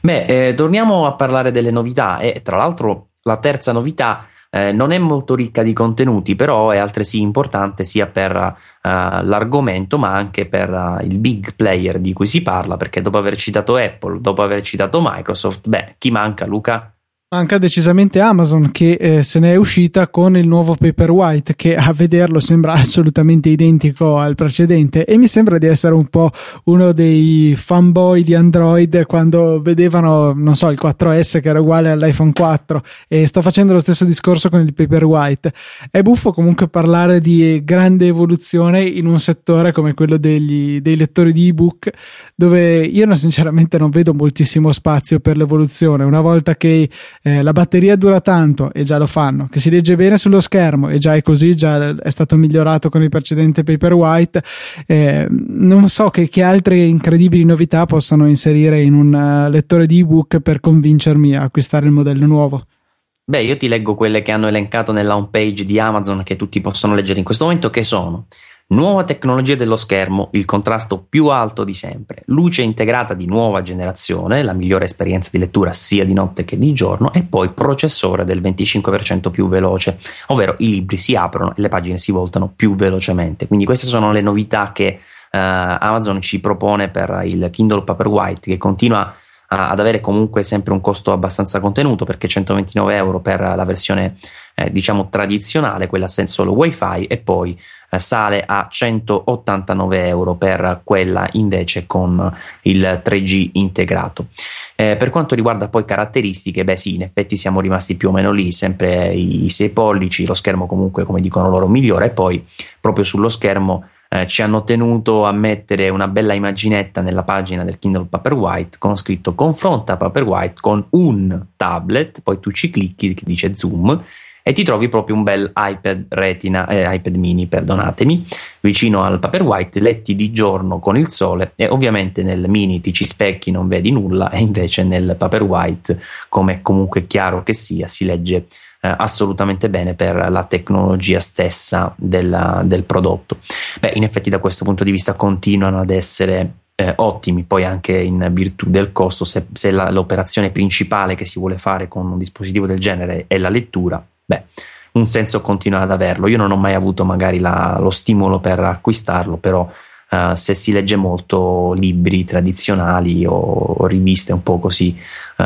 beh eh, torniamo a parlare delle novità e tra l'altro la terza novità eh, non è molto ricca di contenuti, però è altresì importante sia per uh, l'argomento ma anche per uh, il big player di cui si parla, perché dopo aver citato Apple, dopo aver citato Microsoft, beh, chi manca Luca? Manca decisamente Amazon che eh, se ne è uscita con il nuovo Paperwhite che a vederlo sembra assolutamente identico al precedente e mi sembra di essere un po' uno dei fanboy di Android quando vedevano, non so, il 4S che era uguale all'iPhone 4 e sto facendo lo stesso discorso con il Paperwhite. È buffo comunque parlare di grande evoluzione in un settore come quello degli, dei lettori di ebook dove io non, sinceramente non vedo moltissimo spazio per l'evoluzione. Una volta che eh, la batteria dura tanto e già lo fanno, che si legge bene sullo schermo e già è così, già è stato migliorato con il precedente Paperwhite. Eh, non so che, che, altre incredibili novità possano inserire in un uh, lettore di ebook per convincermi a acquistare il modello nuovo. Beh, io ti leggo quelle che hanno elencato nella home page di Amazon che tutti possono leggere in questo momento, che sono Nuova tecnologia dello schermo, il contrasto più alto di sempre, luce integrata di nuova generazione, la migliore esperienza di lettura sia di notte che di giorno e poi processore del 25% più veloce, ovvero i libri si aprono e le pagine si voltano più velocemente. Quindi queste sono le novità che uh, Amazon ci propone per il Kindle Paperwhite che continua ad avere comunque sempre un costo abbastanza contenuto perché 129 euro per la versione eh, diciamo tradizionale, quella senza solo wifi e poi eh, sale a 189 euro per quella invece con il 3G integrato. Eh, per quanto riguarda poi caratteristiche, beh sì, in effetti siamo rimasti più o meno lì, sempre i 6 pollici, lo schermo comunque come dicono loro migliore e poi proprio sullo schermo eh, ci hanno tenuto a mettere una bella immaginetta nella pagina del Kindle Paperwhite con scritto confronta Paperwhite con un tablet, poi tu ci clicchi che dice zoom e ti trovi proprio un bel iPad Retina, eh, iPad mini, perdonatemi, vicino al Paperwhite, letti di giorno con il sole e ovviamente nel mini ti ci specchi, non vedi nulla e invece nel Paperwhite, come comunque chiaro che sia, si legge eh, assolutamente bene per la tecnologia stessa della, del prodotto. Beh, in effetti da questo punto di vista continuano ad essere eh, ottimi poi anche in virtù del costo se, se la, l'operazione principale che si vuole fare con un dispositivo del genere è la lettura beh, un senso continua ad averlo. Io non ho mai avuto magari la, lo stimolo per acquistarlo, però uh, se si legge molto libri tradizionali o, o riviste un po' così,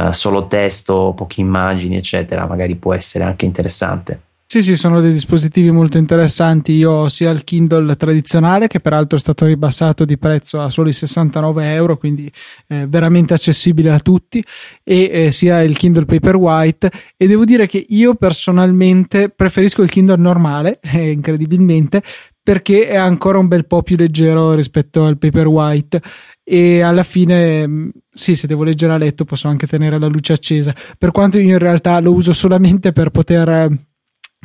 uh, solo testo, poche immagini, eccetera, magari può essere anche interessante. Sì, sì, sono dei dispositivi molto interessanti. Io ho sia il Kindle tradizionale, che peraltro è stato ribassato di prezzo a soli 69 euro, quindi eh, veramente accessibile a tutti, e eh, sia il Kindle Paperwhite. E devo dire che io personalmente preferisco il Kindle normale, eh, incredibilmente, perché è ancora un bel po' più leggero rispetto al Paperwhite e alla fine mm, sì se devo leggere a letto posso anche tenere la luce accesa. Per quanto io in realtà lo uso solamente per poter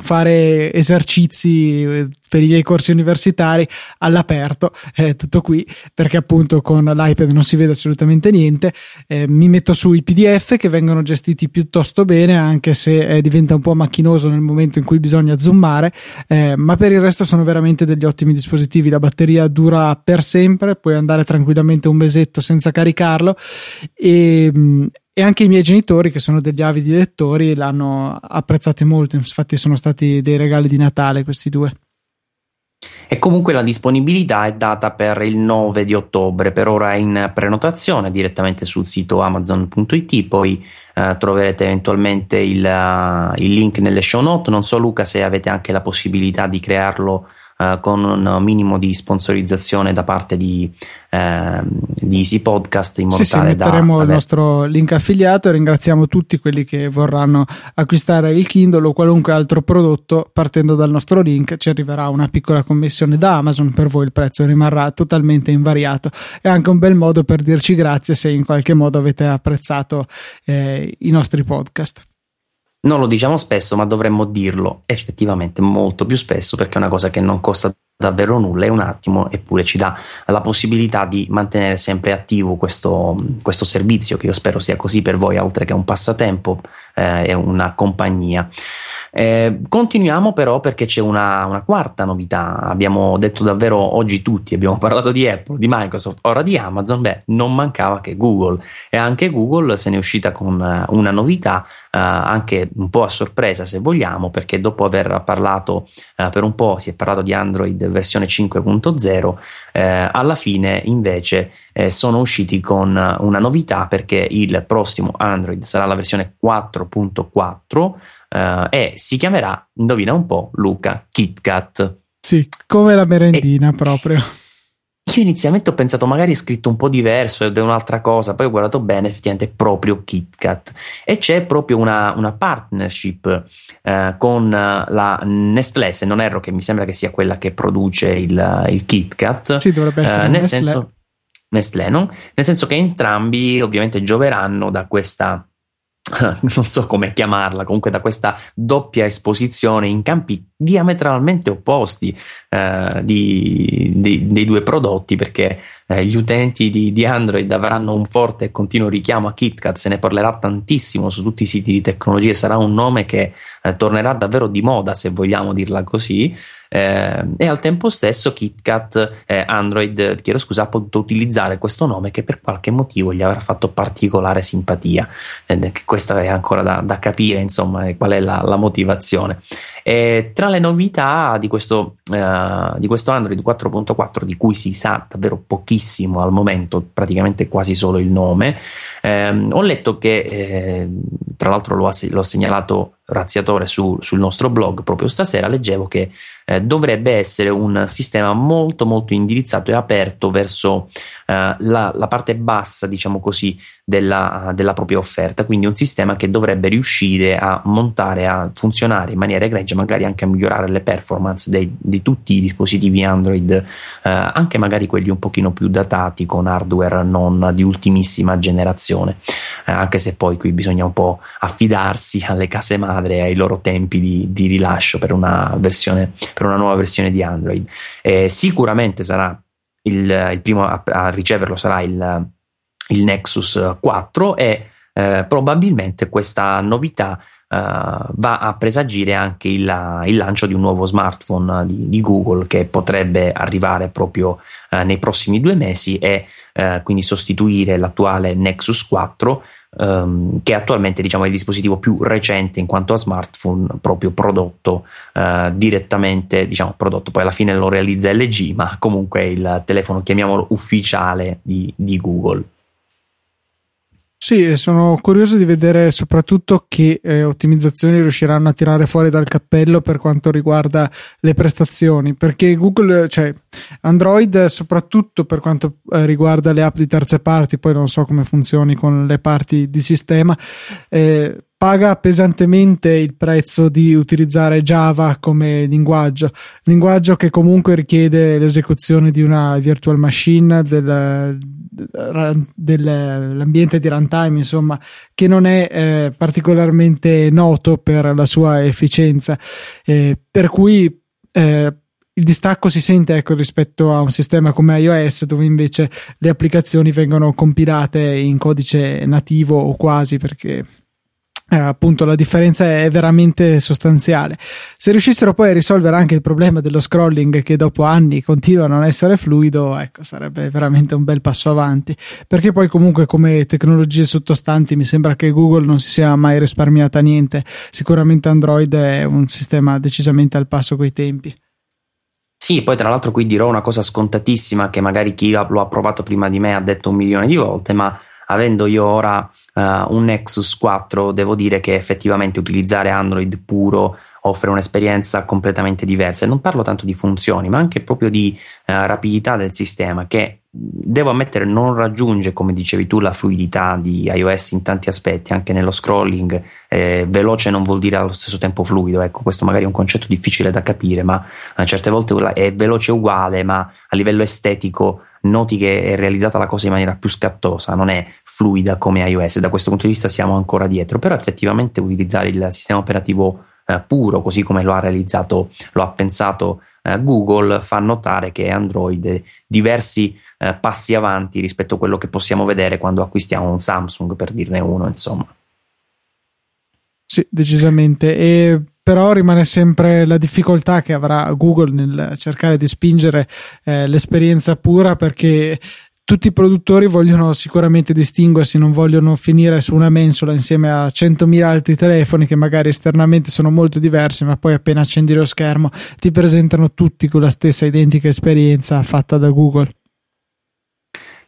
fare esercizi eh, per i miei corsi universitari all'aperto, eh, tutto qui, perché appunto con l'iPad non si vede assolutamente niente. Eh, mi metto sui PDF che vengono gestiti piuttosto bene, anche se eh, diventa un po' macchinoso nel momento in cui bisogna zoomare, eh, ma per il resto sono veramente degli ottimi dispositivi. La batteria dura per sempre, puoi andare tranquillamente un mesetto senza caricarlo e, mm, e anche i miei genitori, che sono degli avidi lettori, l'hanno apprezzato molto. Infatti, sono stati dei regali di Natale questi due. E comunque la disponibilità è data per il 9 di ottobre, per ora è in prenotazione direttamente sul sito amazon.it, poi eh, troverete eventualmente il, uh, il, link nelle show note. Non so Luca se avete anche la possibilità di crearlo uh, con un minimo di sponsorizzazione da parte di, uh, di Easy Podcast in modo sì, tale sì, metteremo da il nostro link affiliato e ringraziamo tutti quelli che vorranno acquistare il Kindle o qualunque altro prodotto. Partendo dal nostro link ci arriverà una piccola commissione da Amazon per voi il prezzo rimarrà totalmente invariato. È anche un bel modo per dirci grazie se in qualche modo avete apprezzato eh, i nostri podcast non lo diciamo spesso, ma dovremmo dirlo effettivamente molto più spesso perché è una cosa che non costa davvero nulla, è un attimo, eppure ci dà la possibilità di mantenere sempre attivo questo, questo servizio che io spero sia così per voi, oltre che un passatempo eh, e una compagnia. Eh, continuiamo però perché c'è una, una, quarta novità. Abbiamo detto davvero oggi tutti, abbiamo parlato di Apple, di Microsoft, ora di Amazon. Beh, non mancava che Google e anche Google se ne è uscita con eh, una novità, eh, anche un po' a sorpresa se vogliamo, perché dopo aver parlato eh, per un po', si è parlato di Android versione 5.0, eh, alla fine invece eh, sono usciti con una novità perché il prossimo Android sarà la versione 4.4 uh, e si chiamerà, indovina un po', Luca KitKat. Sì, come la merendina e... proprio. Io inizialmente ho pensato magari è scritto un po' diverso ed è un'altra cosa, poi ho guardato bene, effettivamente è proprio KitKat e c'è proprio una, una partnership eh, con la Nestlé, se non erro, che mi sembra che sia quella che produce il, il KitKat. Sì, dovrebbe essere. Eh, nel Nestlé. senso, Nestlé, no? Nel senso che entrambi ovviamente gioveranno da questa non so come chiamarla, comunque da questa doppia esposizione in campi diametralmente opposti eh, di, di, dei due prodotti, perché eh, gli utenti di, di, Android avranno un forte e continuo richiamo a KitKat, se ne parlerà tantissimo su tutti i siti di tecnologie, sarà un nome che eh, tornerà davvero di moda, se vogliamo dirla così eh, e al tempo stesso KitKat eh, Android, chiedo scusa, ha potuto utilizzare questo nome che per qualche motivo gli avrà fatto particolare simpatia. Eh, questa è ancora da, da capire, insomma, qual è la, la motivazione. E tra le novità di questo, di questo, Android 4.4, di cui si sa davvero pochissimo al momento, praticamente quasi solo il nome, ehm, ho letto che, eh, tra l'altro l'ho, l'ho segnalato razziatore su, sul nostro blog proprio stasera, leggevo che eh, dovrebbe essere un sistema molto molto indirizzato e aperto verso eh, la, la, parte bassa, diciamo così, della, della, propria offerta, quindi un sistema che dovrebbe riuscire a montare, a funzionare in maniera egregia, magari anche a migliorare le performance dei, di tutti i dispositivi Android, eh, anche magari quelli un pochino più datati con hardware non di ultimissima generazione, eh, anche se poi qui bisogna un po' affidarsi alle case madre e ai loro tempi di, di rilascio per una, versione, per una nuova versione di Android. sicuramente sarà il, il primo a, a, riceverlo sarà il, il Nexus 4 e eh, probabilmente questa novità va a presagire anche il, il, lancio di un nuovo smartphone di, di Google che potrebbe arrivare proprio uh, nei prossimi due mesi e uh, quindi sostituire l'attuale Nexus 4 um, che attualmente diciamo, è il dispositivo più recente in quanto a smartphone proprio prodotto uh, direttamente, diciamo prodotto, poi alla fine lo realizza LG, ma comunque è il telefono, chiamiamolo ufficiale di, di Google. Sì, sono curioso di vedere soprattutto che eh, ottimizzazioni riusciranno a tirare fuori dal cappello per quanto riguarda le prestazioni, perché Google, cioè Android, soprattutto per quanto eh, riguarda le app di terze parti, poi non so come funzioni con le parti di sistema, eh, paga pesantemente il prezzo di utilizzare Java come linguaggio, linguaggio che comunque richiede l'esecuzione di una virtual machine del, dell'ambiente di runtime, insomma, che non è eh, particolarmente noto per la sua efficienza, eh, per cui eh, il distacco si sente ecco, rispetto a un sistema come iOS dove invece le applicazioni vengono compilate in codice nativo o quasi perché eh, appunto la differenza è veramente sostanziale. Se riuscissero poi a risolvere anche il problema dello scrolling che dopo anni continua a non essere fluido, ecco, sarebbe veramente un bel passo avanti. Perché poi comunque come tecnologie sottostanti mi sembra che Google non si sia mai risparmiata niente. Sicuramente Android è un sistema decisamente al passo coi tempi. Sì, poi tra l'altro qui dirò una cosa scontatissima che magari chi lo ha provato prima di me ha detto un milione di volte, ma avendo io ora uh, un Nexus 4, devo dire che effettivamente utilizzare Android puro offre un'esperienza completamente diversa. E non parlo tanto di funzioni, ma anche proprio di uh, rapidità del sistema che devo ammettere non raggiunge, come dicevi tu, la fluidità di iOS in tanti aspetti, anche nello scrolling. Eh, veloce non vuol dire allo stesso tempo fluido, ecco, questo magari è un concetto difficile da capire, ma a certe volte è veloce uguale, ma a livello estetico noti che è realizzata la cosa in maniera più scattosa, non è fluida come iOS. Da questo punto di vista siamo ancora dietro, però effettivamente utilizzare il sistema operativo eh, puro, così come lo ha realizzato, lo ha pensato eh, Google, fa notare che Android diversi eh, passi avanti rispetto a quello che possiamo vedere quando acquistiamo un Samsung, per dirne uno, insomma. Sì, decisamente. E però rimane sempre la difficoltà che avrà Google nel cercare di spingere eh, l'esperienza pura perché tutti i produttori vogliono sicuramente distinguersi, non vogliono finire su una mensola insieme a 100.000 altri telefoni che magari esternamente sono molto diversi, ma poi appena accendi lo schermo ti presentano tutti con la stessa identica esperienza fatta da Google.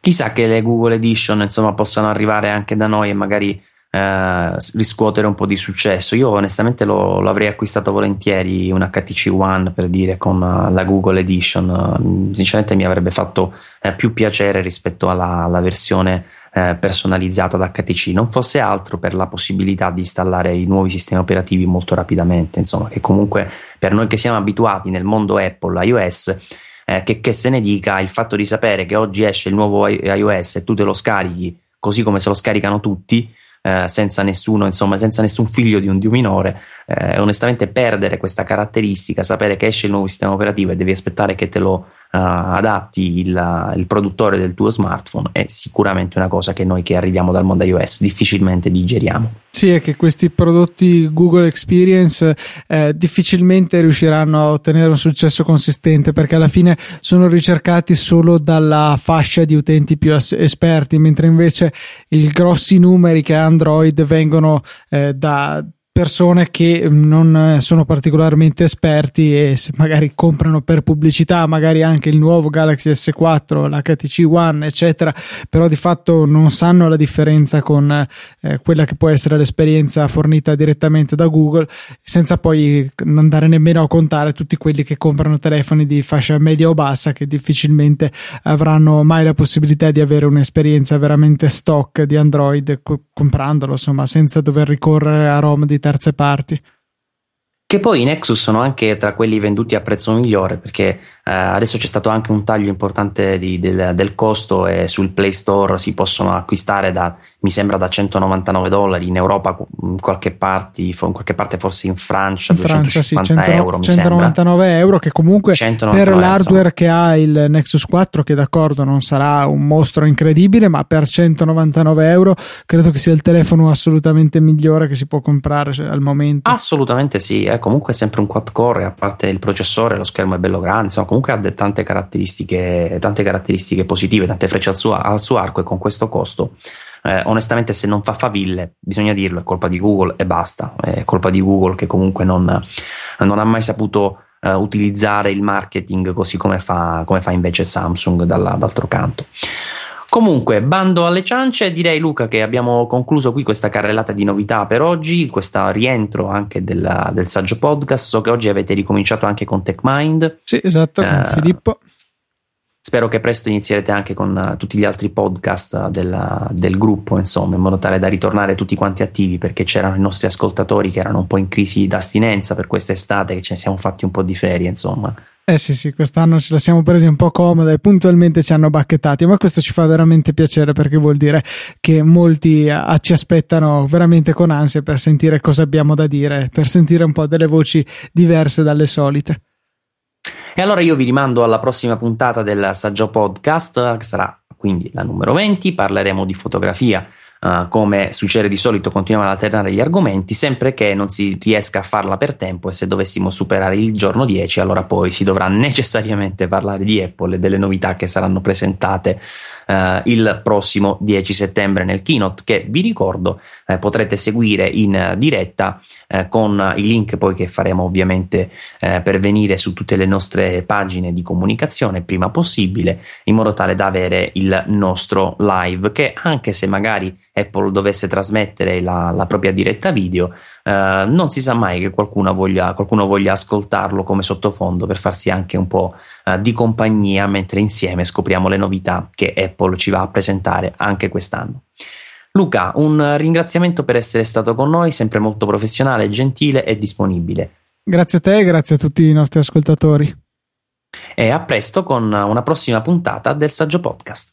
Chissà che le Google Edition insomma possano arrivare anche da noi e magari eh, riscuotere un po' di successo. Io onestamente lo, lo, acquistato volentieri un HTC One per dire con uh, la Google Edition. Uh, sinceramente mi avrebbe fatto eh, più piacere rispetto alla, alla versione eh, personalizzata da HTC, non fosse altro per la possibilità di installare i nuovi sistemi operativi molto rapidamente. Insomma, che comunque per noi che siamo abituati nel mondo Apple, iOS. Eh, che, che, se ne dica il fatto di sapere che oggi esce il nuovo iOS e tu te lo scarichi così come se lo scaricano tutti, eh, senza nessuno, insomma, senza nessun figlio di un dio minore, eh, onestamente perdere questa caratteristica, sapere che esce il nuovo sistema operativo e devi aspettare che te lo adatti il, il, produttore del tuo smartphone è sicuramente una cosa che noi che arriviamo dal mondo iOS difficilmente digeriamo. Sì, è che questi prodotti Google Experience eh, difficilmente riusciranno a ottenere un successo consistente perché alla fine sono ricercati solo dalla fascia di utenti più as- esperti, mentre invece i grossi numeri che Android vengono eh, da persone che non sono particolarmente esperti e magari comprano per pubblicità magari anche il nuovo Galaxy S4, l'HTC One eccetera però di fatto non sanno la differenza con eh, quella che può essere l'esperienza fornita direttamente da Google senza poi andare nemmeno a contare tutti quelli che comprano telefoni di fascia media o bassa che difficilmente avranno mai la possibilità di avere un'esperienza veramente stock di Android co- comprandolo insomma senza dover ricorrere a ROM di terze parti. Che poi i Nexus sono anche tra quelli venduti a prezzo migliore perché adesso c'è stato anche un taglio importante di, del, del, costo e sul Play Store si possono acquistare da, mi sembra, da 199 dollari in Europa, in qualche, parti, in qualche parte forse in Francia, in 250 sì, 100, euro. 199 euro che comunque 199, per l'hardware che ha il Nexus 4, che d'accordo non sarà un mostro incredibile, ma per 199 euro credo che sia il telefono assolutamente migliore che si può comprare al momento. Assolutamente sì, è comunque sempre un quad core, a parte il processore, lo schermo è bello grande, insomma comunque ha tante caratteristiche, tante caratteristiche positive, tante frecce al suo, al suo arco e con questo costo. Eh, onestamente, se non fa faville, bisogna dirlo, è colpa di Google e basta. È colpa di Google che comunque non, non ha mai saputo uh, utilizzare il marketing così come fa, come fa invece Samsung dalla, d'altro canto. Comunque, bando alle ciance, direi Luca che abbiamo concluso qui questa carrellata di novità per oggi, questo rientro anche del, del saggio podcast. So che oggi avete ricominciato anche con TechMind. Sì, esatto, con eh, Filippo. Spero che presto inizierete anche con uh, tutti gli altri podcast del, del, gruppo, insomma, in modo tale da ritornare tutti quanti attivi, perché c'erano i nostri ascoltatori che erano un po' in crisi d'astinenza per quest'estate, che ce ne siamo fatti un po' di ferie, insomma. Eh sì, sì, quest'anno ce la siamo presi un po' comoda e puntualmente ci hanno bacchettati, ma questo ci fa veramente piacere perché vuol dire che molti eh, ci aspettano veramente con ansia per sentire cosa abbiamo da dire, per sentire un po' delle voci diverse dalle solite. E allora io vi rimando alla prossima puntata del Saggio Podcast, che sarà quindi la numero 20, parleremo di fotografia Uh, come succede di solito, continuiamo ad alternare gli argomenti, sempre che non si riesca a farla per tempo e se dovessimo superare il giorno 10, allora poi si dovrà necessariamente parlare di Apple e delle novità che saranno presentate uh, il prossimo 10 settembre nel keynote, che vi ricordo uh, potrete seguire in diretta con i link poi che faremo ovviamente per venire su tutte le nostre pagine di comunicazione prima possibile, in modo tale da avere il nostro live, che anche se magari Apple dovesse trasmettere la, la propria diretta video, eh, non si sa mai che qualcuno voglia, qualcuno voglia, ascoltarlo come sottofondo per farsi anche un po' eh, di compagnia mentre insieme scopriamo le novità che Apple ci va a presentare anche quest'anno. Luca, un ringraziamento per essere stato con noi, sempre molto professionale, gentile e disponibile. Grazie a te e grazie a tutti i nostri ascoltatori. E a presto con una prossima puntata del Saggio Podcast.